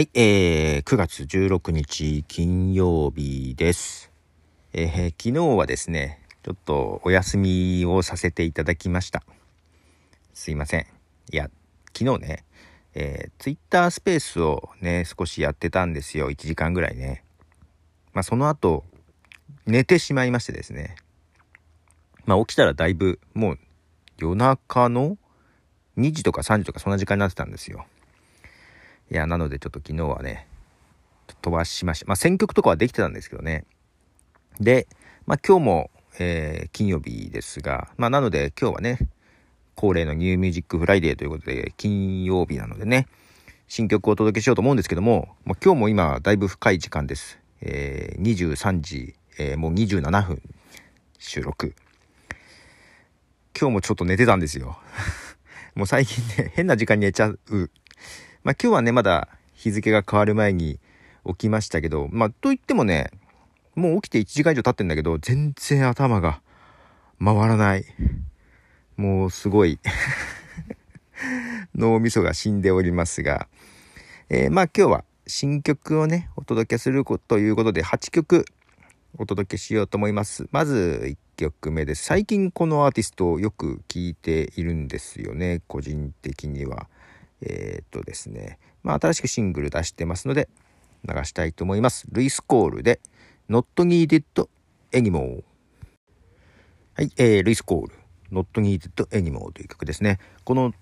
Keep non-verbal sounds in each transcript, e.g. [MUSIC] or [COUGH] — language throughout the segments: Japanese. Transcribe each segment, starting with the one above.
はい、えー、9月16日金曜日です。えー昨日はですね、ちょっとお休みをさせていただきました。すいません。いや、昨日ね、えー、ツイッタースペースをね、少しやってたんですよ。1時間ぐらいね。まあ、その後、寝てしまいましてですね。まあ、起きたらだいぶ、もう、夜中の2時とか3時とかそんな時間になってたんですよ。いや、なのでちょっと昨日はね、飛ばしました。まあ、選曲とかはできてたんですけどね。で、まあ、今日も、えー金曜日ですが、まあ、なので今日はね、恒例の New Music Friday ということで、金曜日なのでね、新曲をお届けしようと思うんですけども、もう今日も今、だいぶ深い時間です。えー23時、えーもう27分収録。今日もちょっと寝てたんですよ。[LAUGHS] もう最近ね、変な時間に寝ちゃう。まあ今日はね、まだ日付が変わる前に起きましたけど、まあといってもね、もう起きて1時間以上経ってんだけど、全然頭が回らない。もうすごい [LAUGHS] 脳みそが死んでおりますが、えーまあ今日は新曲をね、お届けするということで8曲お届けしようと思います。まず1曲目です。最近このアーティストをよく聴いているんですよね、個人的には。えーっとですね、まあ新しくシングル出してますので流したいと思います。ルイス・コールで Not Needed Anymore。はい、えー、ルイス・コール Not Needed Anymore という曲ですね。この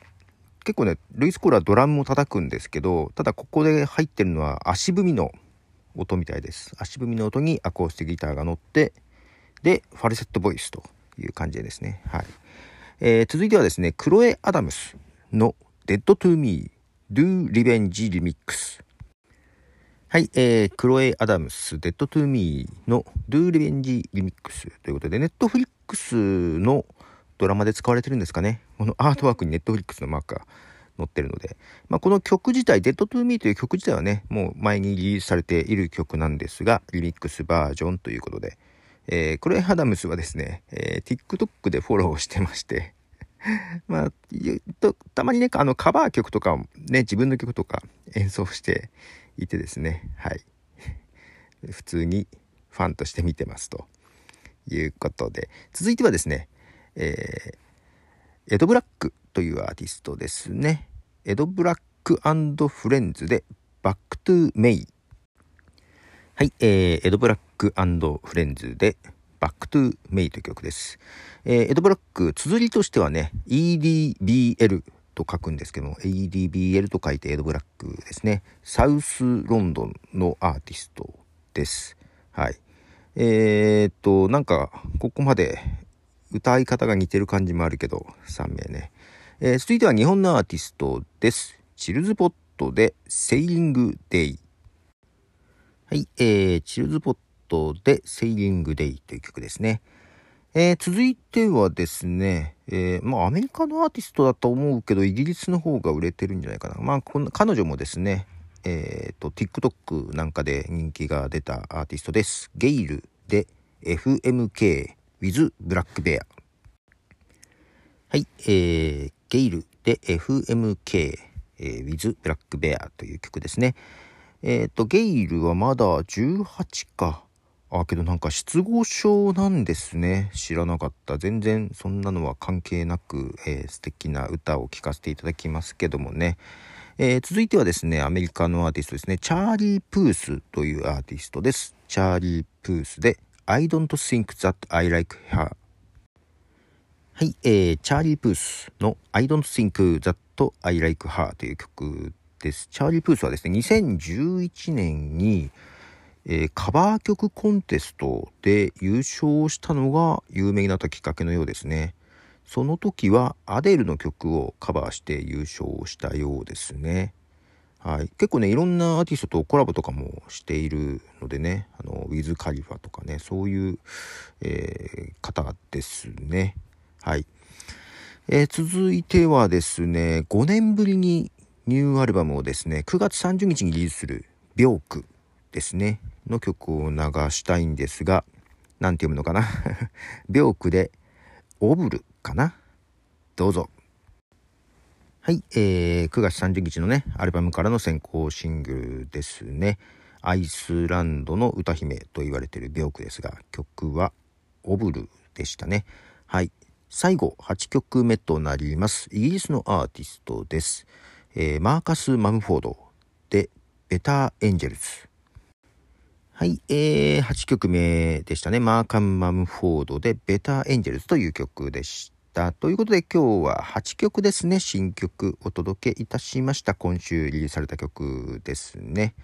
結構ね、ルイス・コールはドラムを叩くんですけど、ただここで入ってるのは足踏みの音みたいです。足踏みの音にアコースティックギターが乗って、で、ファルセットボイスという感じですね。はい。えー続いてはですね、クロエ・アダムスの Dead to Me Do Revenge Remix。はい、えー、クロエ・アダムス、 Dead to Me の Do Revenge Remix ということで、ネットフリックスのドラマで使われてるんですかね。このアートワークにネットフリックスのマークが載ってるので、まあ、この曲自体、 Dead to Me という曲自体はね、もう前にリリースされている曲なんですが、リミックスバージョンということで、えー、クロエ・アダムスはですね、えー TikTok でフォローしてまして、[LAUGHS] まあ、とたまにね、あの、カバー曲とかね、自分の曲とか演奏していてですね、はい。[LAUGHS] 普通にファンとして見てますということで、続いてはですね、えーエド・ブラックというアーティストですね。エド・ブラック Friends で、 Back to May。はい、えー、エド・ブラック Friends で、 Back to May という曲です。えーエド・ブラック、綴りとしてはね、EDBL と書くんですけども、EDBL と書いてエド・ブラックですね。サウスロンドンのアーティストです。はい。えー、っと、なんか、ここまで歌い方が似てる感じもあるけど、3名ね。えー続いては日本のアーティストです。チルズポットで、セイリングデイ。はい、えー、チルズポットで、セイリングデイという曲ですね。えー続いてはですね、えーまあアメリカのアーティストだと思うけど、イギリスの方が売れてるんじゃないかな。まあこの彼女もですね、えーと、TikTok なんかで人気が出たアーティストです。ゲイルで FMK with Black Bear。はい、えー、ゲイルで FMK、えー with Black Bear という曲ですね。えっ、と、ゲイルはまだ18か。あ、けどなんか失語症なんですね。知らなかった。全然そんなのは関係なく、えー素敵な歌を聴かせていただきますけどもね。えー続いてはですね、アメリカのアーティストですね。チャーリー・プースというアーティストです。チャーリー・プースで I don't think that I like her はい、えー、チャーリー・プースの I don't think that I like her という曲です。チャーリー・プースはですね、2011年に、えーカバー曲コンテストで優勝したのが有名になったきっかけのようですね。その時はアデルの曲をカバーして優勝したようですね。はい、結構ねいろんなアーティストとコラボとかもしているのでねあのウィズ・カリファとかねそういう、えー方ですね。はい、えー続いてはですね5年ぶりにニューアルバムをですね9月30日にリリースする「ビョーク」ですねの曲を流したいんですがなんて読むのかな？ビョークで「オブル」かな？どうぞ。はい、えー、9月30日のね、アルバムからの先行シングルですね。アイスランドの歌姫と言われてるビョークですが、曲はオブルでしたね。はい。最後、8曲目となります。イギリスのアーティストです。えー、マーカス・マムフォードで、Better Angels。はい、えー、8曲目でしたね。マーカス・マムフォードで、 Better Angels という曲でした。ということで今日は8曲ですね。新曲お届けいたしました。今週リリースされた曲ですね。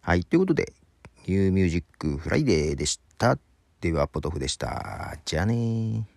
はい。ということで New Music Friday でした。ではポトフでした。じゃあね